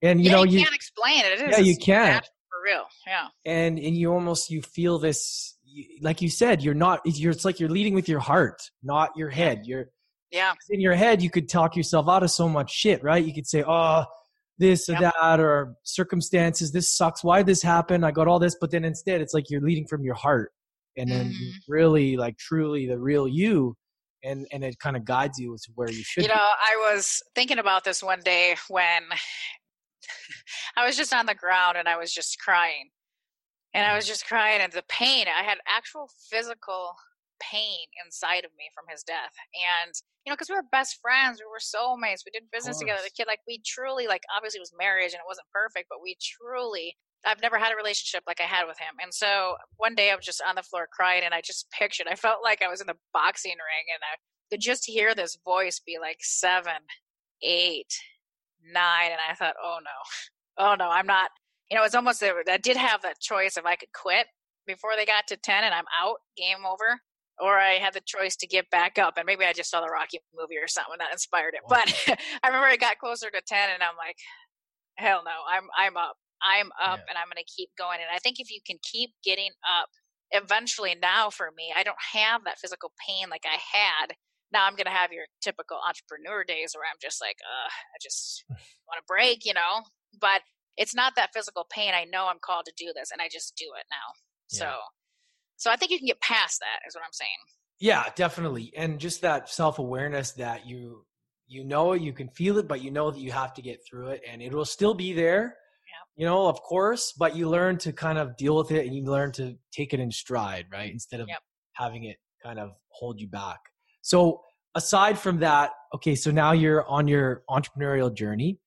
and you yeah, know you, you can't explain it. it yeah, you can't For real. Yeah. And and you almost you feel this like you said you're not you're it's like you're leading with your heart, not your head. You're yeah. In your head you could talk yourself out of so much shit, right? You could say, "Oh, this or yep. that or circumstances, this sucks. Why this happen? I got all this." But then instead it's like you're leading from your heart. And then mm-hmm. really like truly the real you and and it kind of guides you to where you should you know be. i was thinking about this one day when I was just on the ground and I was just crying. And I was just crying and the pain, I had actual physical pain inside of me from his death. And, you know, because we were best friends, we were soulmates, we did business together. The kid, like, we truly, like, obviously it was marriage and it wasn't perfect, but we truly, I've never had a relationship like I had with him. And so one day I was just on the floor crying and I just pictured, I felt like I was in the boxing ring and I could just hear this voice be like, seven, eight, nine, and I thought, oh no, oh no, I'm not. You know, it's almost I did have that choice if I could quit before they got to ten and I'm out, game over, or I had the choice to get back up. And maybe I just saw the Rocky movie or something that inspired it. But I remember it got closer to ten, and I'm like, hell no, I'm I'm up, I'm up, yeah. and I'm going to keep going. And I think if you can keep getting up, eventually now for me, I don't have that physical pain like I had now I'm going to have your typical entrepreneur days where I'm just like, uh, I just want to break, you know, but it's not that physical pain. I know I'm called to do this and I just do it now. Yeah. So, so I think you can get past that is what I'm saying. Yeah, definitely. And just that self-awareness that you, you know, you can feel it, but you know that you have to get through it and it will still be there. Yeah. You know, of course, but you learn to kind of deal with it and you learn to take it in stride, right? Instead of yep. having it kind of hold you back. So aside from that, okay, so now you're on your entrepreneurial journey.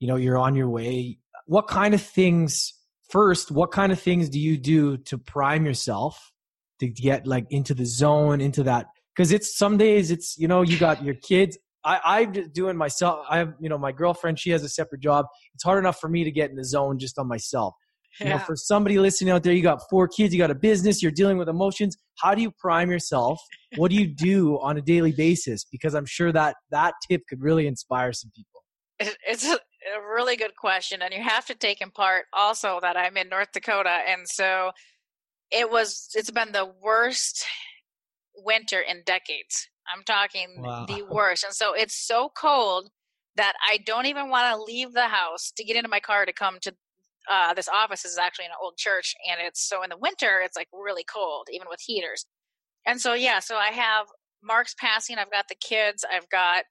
You know, you're on your way. What kind of things first, what kind of things do you do to prime yourself to get like into the zone, into that? Because it's some days it's, you know, you got your kids. I, I'm just doing myself. I have, you know, my girlfriend, she has a separate job. It's hard enough for me to get in the zone just on myself. You know, for somebody listening out there, you got four kids, you got a business, you're dealing with emotions. How do you prime yourself? What do you do on a daily basis? Because I'm sure that that tip could really inspire some people. It's a, really good question, and you have to take in part also that I'm in North Dakota, and so it was. It's been the worst winter in decades. I'm talking wow. the worst, and so it's so cold that I don't even want to leave the house to get into my car to come to uh, this office is actually an old church, and it's so in the winter it's like really cold, even with heaters. And so yeah, so I have Mark's passing. I've got the kids. I've got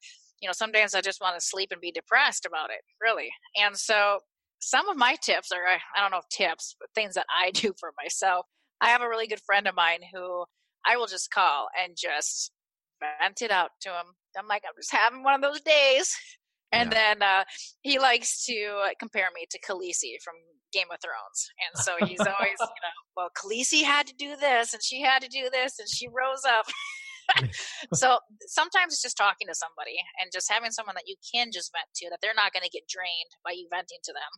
you know some days I just want to sleep and be depressed about it, really. And so some of my tips are I don't know if tips, but things that I do for myself. I have a really good friend of mine who I will just call and just vent it out to him. I'm like, I'm just having one of those days. And yeah. then uh, he likes to compare me to Khaleesi from Game of Thrones. And so he's always, you know, well, Khaleesi had to do this and she had to do this and she rose up. so sometimes it's just talking to somebody and just having someone that you can just vent to that they're not going to get drained by you venting to them.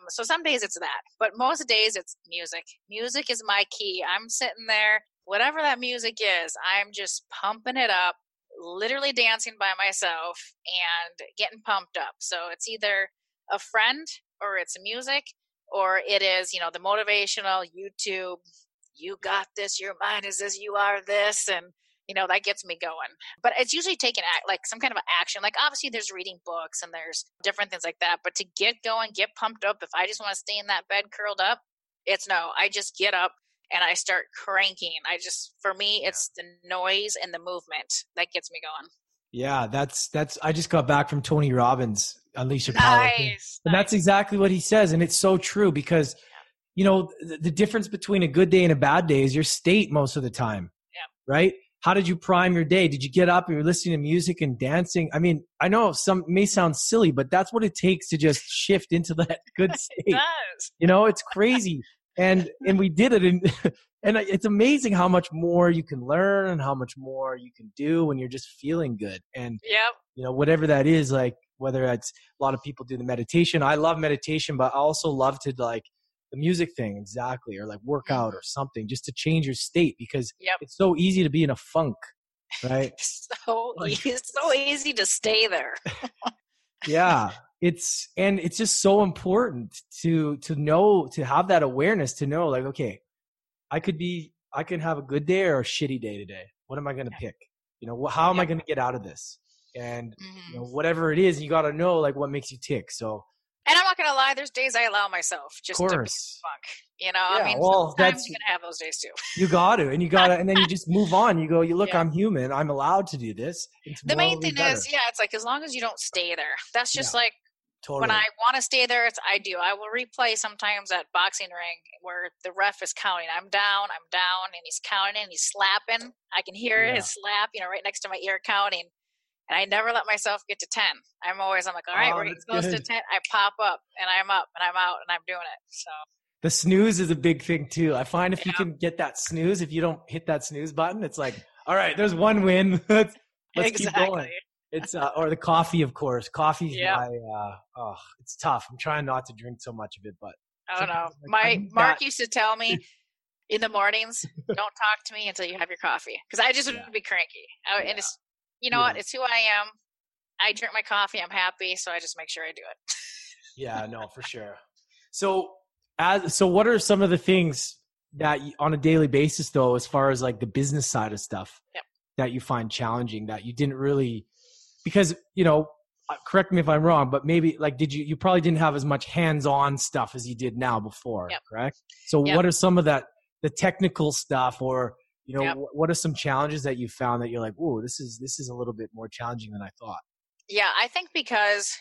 Um, so some days it's that, but most days it's music. Music is my key. I'm sitting there, whatever that music is, I'm just pumping it up literally dancing by myself and getting pumped up. So it's either a friend or it's music or it is, you know, the motivational YouTube, you got this, your mind is this, you are this. And, you know, that gets me going. But it's usually taking act, like some kind of action. Like obviously there's reading books and there's different things like that. But to get going, get pumped up, if I just want to stay in that bed curled up, it's no, I just get up, and I start cranking. I just, for me, it's the noise and the movement that gets me going. Yeah, that's that's. I just got back from Tony Robbins, Unleash Your Power, nice, and nice. that's exactly what he says, and it's so true because, you know, the, the, difference between a good day and a bad day is your state most of the time. Yeah. Right. How did you prime your day? Did you get up and you're listening to music and dancing? I mean, I know some may sound silly, but that's what it takes to just shift into that good state. it does. You know, it's crazy and and we did it and and it's amazing how much more you can learn and how much more you can do when you're just feeling good and Yep. you know whatever that is like whether it's a lot of people do the meditation i love meditation but i also love to like the music thing exactly or like workout or something just to change your state because Yep. it's so easy to be in a funk right? So Like- easy, it's so easy to stay there. yeah it's and it's just so important to to know to have that awareness to know like okay i could be i can have a good day or a shitty day today. What am i going to pick? You know how am i going to get out of this? And Mhm. you know whatever it is you got to know like what makes you tick. So And I'm not gonna lie, there's days I allow myself just to funk. You know, Yeah, I mean, well, sometimes that's- you're gonna have those days too. you got to and you got to and then you just move on you go you look Yeah. i'm human i'm allowed to do this and The main thing better. is, yeah, it's like as long as you don't stay there. That's just like totally when I want to stay there, it's I do. I will replay sometimes at boxing ring where the ref is counting. I'm down, I'm down, and he's counting and he's slapping. I can hear Yeah. his slap, you know, right next to my ear counting. And I never let myself get to ten. I'm always I'm like, all right, Oh, we're getting close to ten. I pop up and I'm up and I'm out and I'm doing it. So the snooze is a big thing too i find if you can get that snooze if you don't hit that snooze button it's like all right there's one win let's, let's keep exactly. going it's uh, or the coffee of course Coffee, Yeah. my uh oh it's tough i'm trying not to drink so much of it but I don't know. like, My Mark that- used to tell me in the mornings, "Don't talk to me until you have your coffee," because I just would Yeah. be cranky. I, Yeah. And it's, you know what? It's who I am. I drink my coffee. I'm happy, so I just make sure I do it. yeah no for sure so as so what are some of the things that you, on a daily basis though as far as like the business side of stuff Yep. that you find challenging that you didn't really because you know uh, correct me if i'm wrong but maybe like did you you probably didn't have as much hands-on stuff as you did now before Yep. correct so Yep. what are some of that the technical stuff or you know Yep. wh- what are some challenges that you found that you're like oh this is this is a little bit more challenging than i thought Yeah, I think because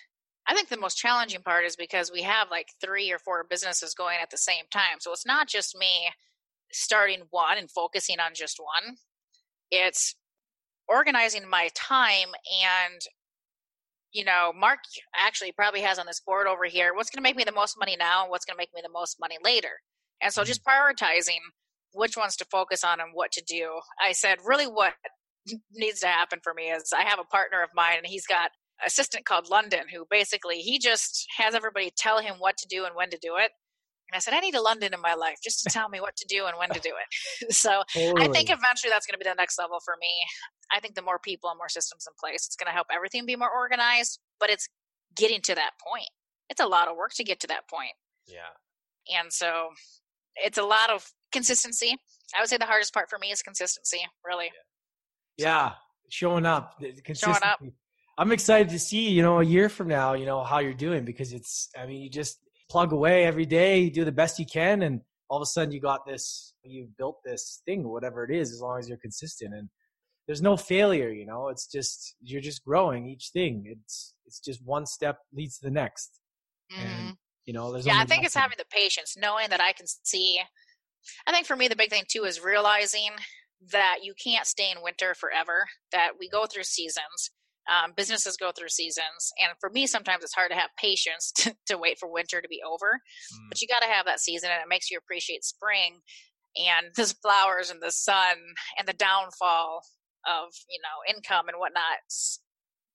I think the most challenging part is because we have like three or four businesses going at the same time. So it's not just me starting one and focusing on just one. It's organizing my time and you know, Mark actually probably has on this board over here what's going to make me the most money now and what's going to make me the most money later. And so mm-hmm. just prioritizing which ones to focus on and what to do. I said, really, what needs to happen for me is I have a partner of mine and he's got assistant called London who basically he just has everybody tell him what to do and when to do it. And I said, I need a London in my life just to tell me what to do and when to do it. so I think eventually that's going to be the next level for me. I think the more people and more systems in place, it's going to help everything be more organized, but it's getting to that point. It's a lot of work to get to that point. yeah And so it's a lot of consistency. I would say the hardest part for me is consistency, really. Yeah, showing up, Showing up. I'm excited to see, you know, a year from now, you know, how you're doing because it's, I mean, you just plug away every day, you do the best you can, and all of a sudden you got this, you've built this thing, whatever it is, as long as you're consistent. And there's no failure, you know, it's just, you're just growing each thing. It's, it's just one step leads to the next. Mhm. And, you know, there's Yeah, I think it's nothing. having the patience, knowing that I can see. I think for me, the big thing too is realizing that you can't stay in winter forever, that we go through seasons. Um, businesses go through seasons. And for me, sometimes it's hard to have patience to, to wait for winter to be over. Mm. But you got to have that season, and it makes you appreciate spring and the flowers and the sun and the downfall of, you know, income and whatnot.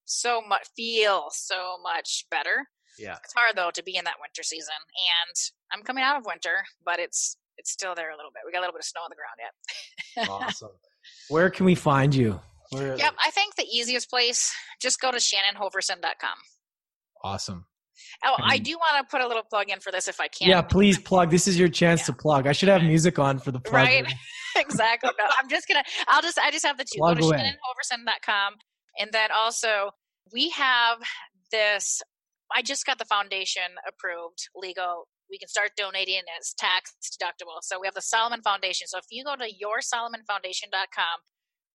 So much, feel so much better Yeah. it's hard though to be in that winter season and i'm coming out of winter but it's it's still there a little bit we got a little bit of snow on the ground yet Awesome. Where can we find you? Yep i think the easiest place just go to shannonhoverson.com Awesome. oh i And- do want to put a little plug in for this if i can Yeah, please plug. This is your chance to plug. I should have music on for the plug. Right? exactly no, i'm just gonna i'll just i just have the two Plug go to away. shannonhoverson.com and then also we have this i just got the foundation approved legal we can start donating it's tax deductible. So we have the solomon foundation. So if you go to yoursolomonfoundation.com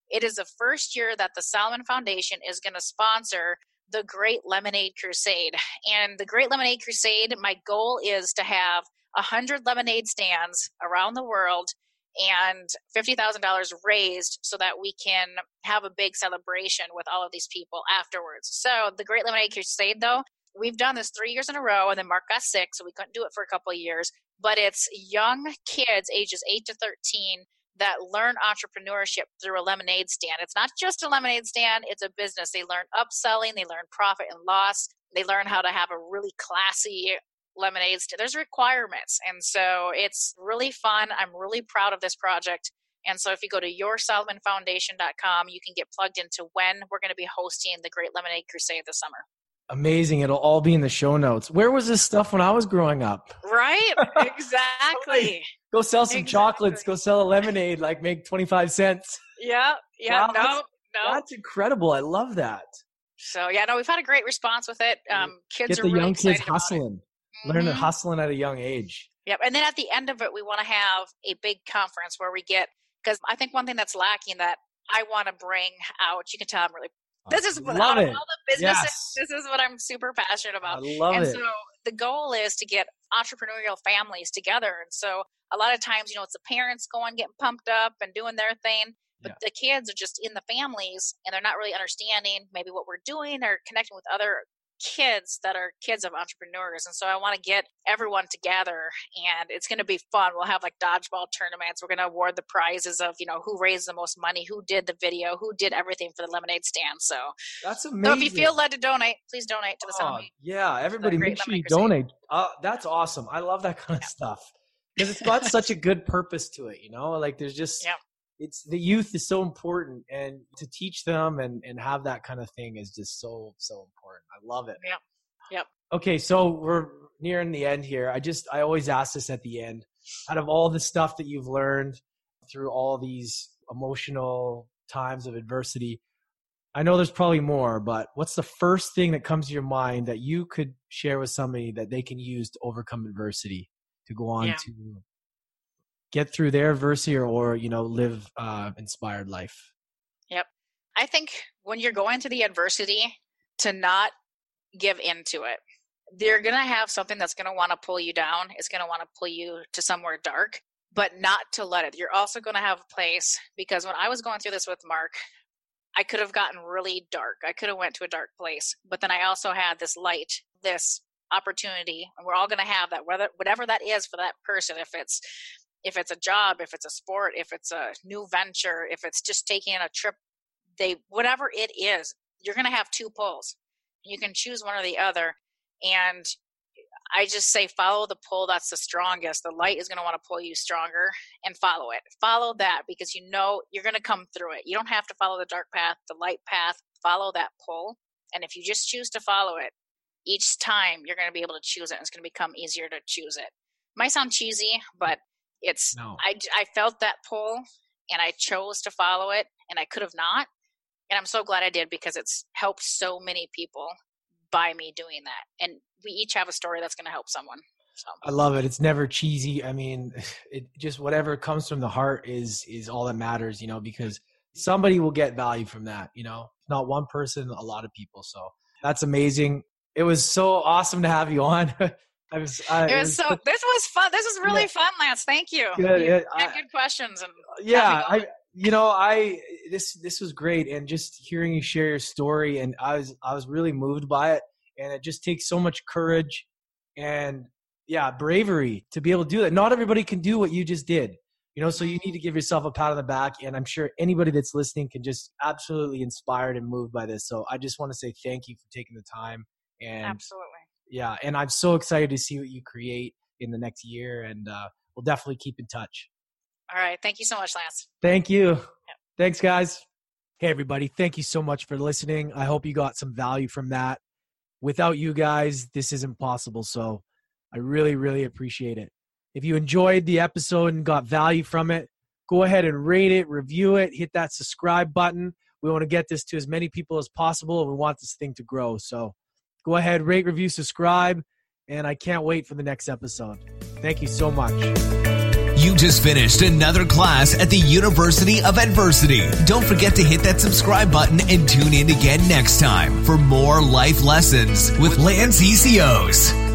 it is the first year that the solomon foundation is going to sponsor the great lemonade crusade. And the great lemonade crusade my goal is to have 100 lemonade stands around the world and $50,000 raised so that we can have a big celebration with all of these people afterwards. So, the Great Lemonade Crusade, though, we've done this three years in a row, and then Mark got sick, so we couldn't do it for a couple of years. But it's young kids, ages 8 to 13, that learn entrepreneurship through a lemonade stand. It's not just a lemonade stand, it's a business. They learn upselling, they learn profit and loss, they learn how to have a really classy lemonade stand. There's requirements. And so it's really fun. I'm really proud of this project. And so if you go to yoursolomonfoundation.com, you can get plugged into when we're going to be hosting the Great Lemonade Crusade this summer. Amazing. It'll all be in the show notes. Where was this stuff when I was growing up? Right? Exactly. go sell some exactly. chocolates, go sell a lemonade, like make 25 cents. Yeah. Yeah. Wow, no, no. That's incredible. I love that. So, yeah, no, we've had a great response with it. Um, kids Get the really young kids hustling, mm-hmm. learn hustling at a young age. Yep. And then at the end of it, we want to have a big conference where we get, because I think one thing that's lacking that I want to bring out, you can tell I'm really this is what love out it. of all the businesses, Yes. this is what I'm super passionate about. I love and it. so the goal is to get entrepreneurial families together. And so a lot of times, you know, it's the parents going getting pumped up and doing their thing, but the kids are just in the families and they're not really understanding maybe what we're doing. They're connecting with other kids that are kids of entrepreneurs. And so I want to get everyone together and it's going to be fun. We'll have like dodgeball tournaments. We're going to award the prizes of, you know, who raised the most money, who did the video, who did everything for the lemonade stand. So, That's amazing. so if you feel led to donate, please donate to the Oh, Sound yeah, everybody make sure you donate. Uh, that's awesome. I love that kind of stuff because it's got such a good purpose to it. You know, like there's just Yeah. It's the youth is so important, and to teach them and and have that kind of thing is just so so important. I love it. Yeah. Yep. Okay, so we're nearing the end here. I just I always ask this at the end. Out of all the stuff that you've learned through all these emotional times of adversity, I know there's probably more, but what's the first thing that comes to your mind that you could share with somebody that they can use to overcome adversity to go on Yeah. to get through their adversity or, or you know live uh, inspired life? Yep. I think when you're going through the adversity, to not give into it. They're to have something that's to want to pull you down. It's to want to pull you to somewhere dark, but not to let it. You're also to have a place because when I was going through this with Mark, I could have gotten really dark. I could have went to a dark place, but then I also had this light, this opportunity, and we're all going to have that whether whatever that is for that person if it's if it's a job, if it's a sport, if it's a new venture, if it's just taking a trip, they whatever it is, you're going to have two pulls. You can choose one or the other. And I just say follow the pull that's the strongest. The light is going to want to pull you stronger and follow it. Follow that because you know you're going to come through it. You don't have to follow the dark path, the light path. Follow that pull. And if you just choose to follow it, each time you're going to be able to choose it. And it's going to become easier to choose it. Might sound cheesy, but it's, No. I, I felt that pull and I chose to follow it and I could have not. And I'm so glad I did because it's helped so many people by me doing that. And we each have a story that's going to help someone. So I love it. It's never cheesy. I mean, it just whatever comes from the heart is is all that matters, you know, because somebody will get value from that, you know. Not one person, a lot of people. So that's amazing. It was so awesome to have you on. I was, I, it was so. This was fun. This was really Yeah. fun, Lance. Thank you. Good. You I- good questions and yeah i you know i this this was great and just hearing you share your story and i was i was really moved by it and it just takes so much courage and yeah bravery to be able to do that not everybody can do what you just did you know so you need to give yourself a pat on the back and i'm sure anybody that's listening can just absolutely inspired and moved by this so i just want to say thank you for taking the time and absolutely. Yeah and i'm so excited to see what you create in the next year and uh, we'll definitely keep in touch All right. Thank you so much, Lance. Thank you. Thanks, guys. Hey, everybody. Thank you so much for listening. I hope you got some value from that. Without you guys, this isn't possible. So I really, really appreciate it. If you enjoyed the episode and got value from it, go ahead and rate it, review it, hit that subscribe button. We want to get this to as many people as possible, and we want this thing to grow. So go ahead, rate, review, subscribe, and I can't wait for the next episode. Thank you so much. You just finished another class at the University of Adversity. Don't forget to hit that subscribe button and tune in again next time for more life lessons with Lance Essihos.